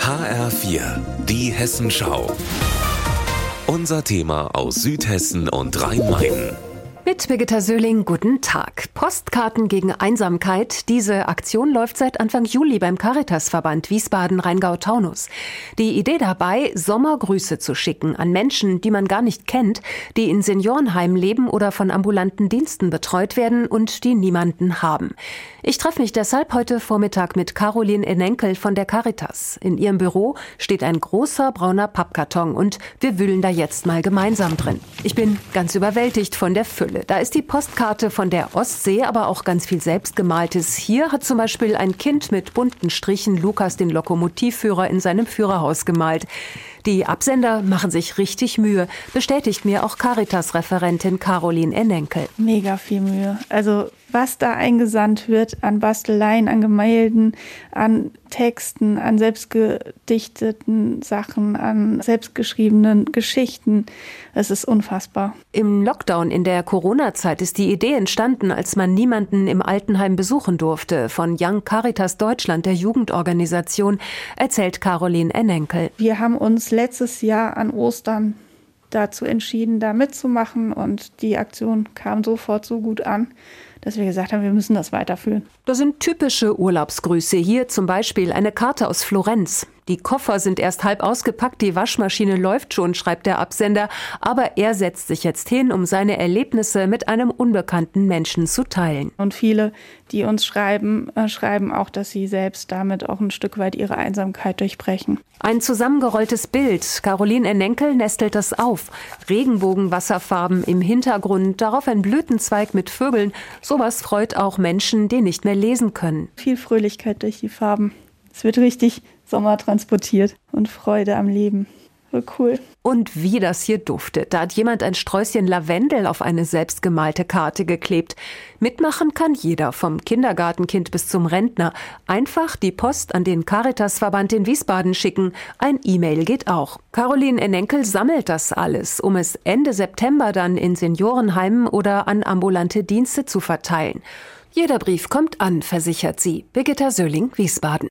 HR4, die Hessenschau. Unser Thema aus Südhessen und Rhein-Main. Mit Birgitta Söhling, guten Tag. Postkarten gegen Einsamkeit. Diese Aktion läuft seit Anfang Juli beim Caritasverband Wiesbaden-Rheingau-Taunus. Die Idee dabei, Sommergrüße zu schicken an Menschen, die man gar nicht kennt, die in Seniorenheimen leben oder von ambulanten Diensten betreut werden und die niemanden haben. Ich treffe mich deshalb heute Vormittag mit Caroline Enenkel von der Caritas. In ihrem Büro steht ein großer brauner Pappkarton und wir wühlen da jetzt mal gemeinsam drin. Ich bin ganz überwältigt von der Fülle. Schule. Da ist die Postkarte von der Ostsee, aber auch ganz viel selbstgemaltes. Hier hat zum Beispiel ein Kind mit bunten Strichen Lukas den Lokomotivführer in seinem Führerhaus gemalt. Die Absender machen sich richtig Mühe, bestätigt mir auch Caritas-Referentin Caroline Ennenkel. Mega viel Mühe. Also was da eingesandt wird an Basteleien, an Gemälden, an Texten, an selbstgedichteten Sachen, an selbstgeschriebenen Geschichten. Es ist unfassbar. Im Lockdown in der Corona-Zeit ist die Idee entstanden, als man niemanden im Altenheim besuchen durfte. Von Young Caritas Deutschland, der Jugendorganisation, erzählt Caroline Ennenkel. Wir haben uns letztes Jahr an Ostern dazu entschieden, da mitzumachen und die Aktion kam sofort so gut an, dass wir gesagt haben, wir müssen das weiterführen. Das sind typische Urlaubsgrüße. Hier zum Beispiel eine Karte aus Florenz. Die Koffer sind erst halb ausgepackt, die Waschmaschine läuft schon, schreibt der Absender, aber er setzt sich jetzt hin, um seine Erlebnisse mit einem unbekannten Menschen zu teilen. Und viele, die uns schreiben, äh, schreiben auch, dass sie selbst damit auch ein Stück weit ihre Einsamkeit durchbrechen. Ein zusammengerolltes Bild. Caroline Ennenkel nestelt das auf. Regenbogenwasserfarben im Hintergrund, darauf ein Blütenzweig mit Vögeln. Sowas freut auch Menschen, die nicht mehr lesen können. Viel Fröhlichkeit durch die Farben. Es wird richtig Sommer transportiert und Freude am Leben. So cool. Und wie das hier duftet. Da hat jemand ein Sträußchen Lavendel auf eine selbstgemalte Karte geklebt. Mitmachen kann jeder, vom Kindergartenkind bis zum Rentner. Einfach die Post an den Caritasverband in Wiesbaden schicken. Ein E-Mail geht auch. Caroline Enenkel sammelt das alles, um es Ende September dann in Seniorenheimen oder an ambulante Dienste zu verteilen. Jeder Brief kommt an, versichert sie. Birgitta Söhling, Wiesbaden.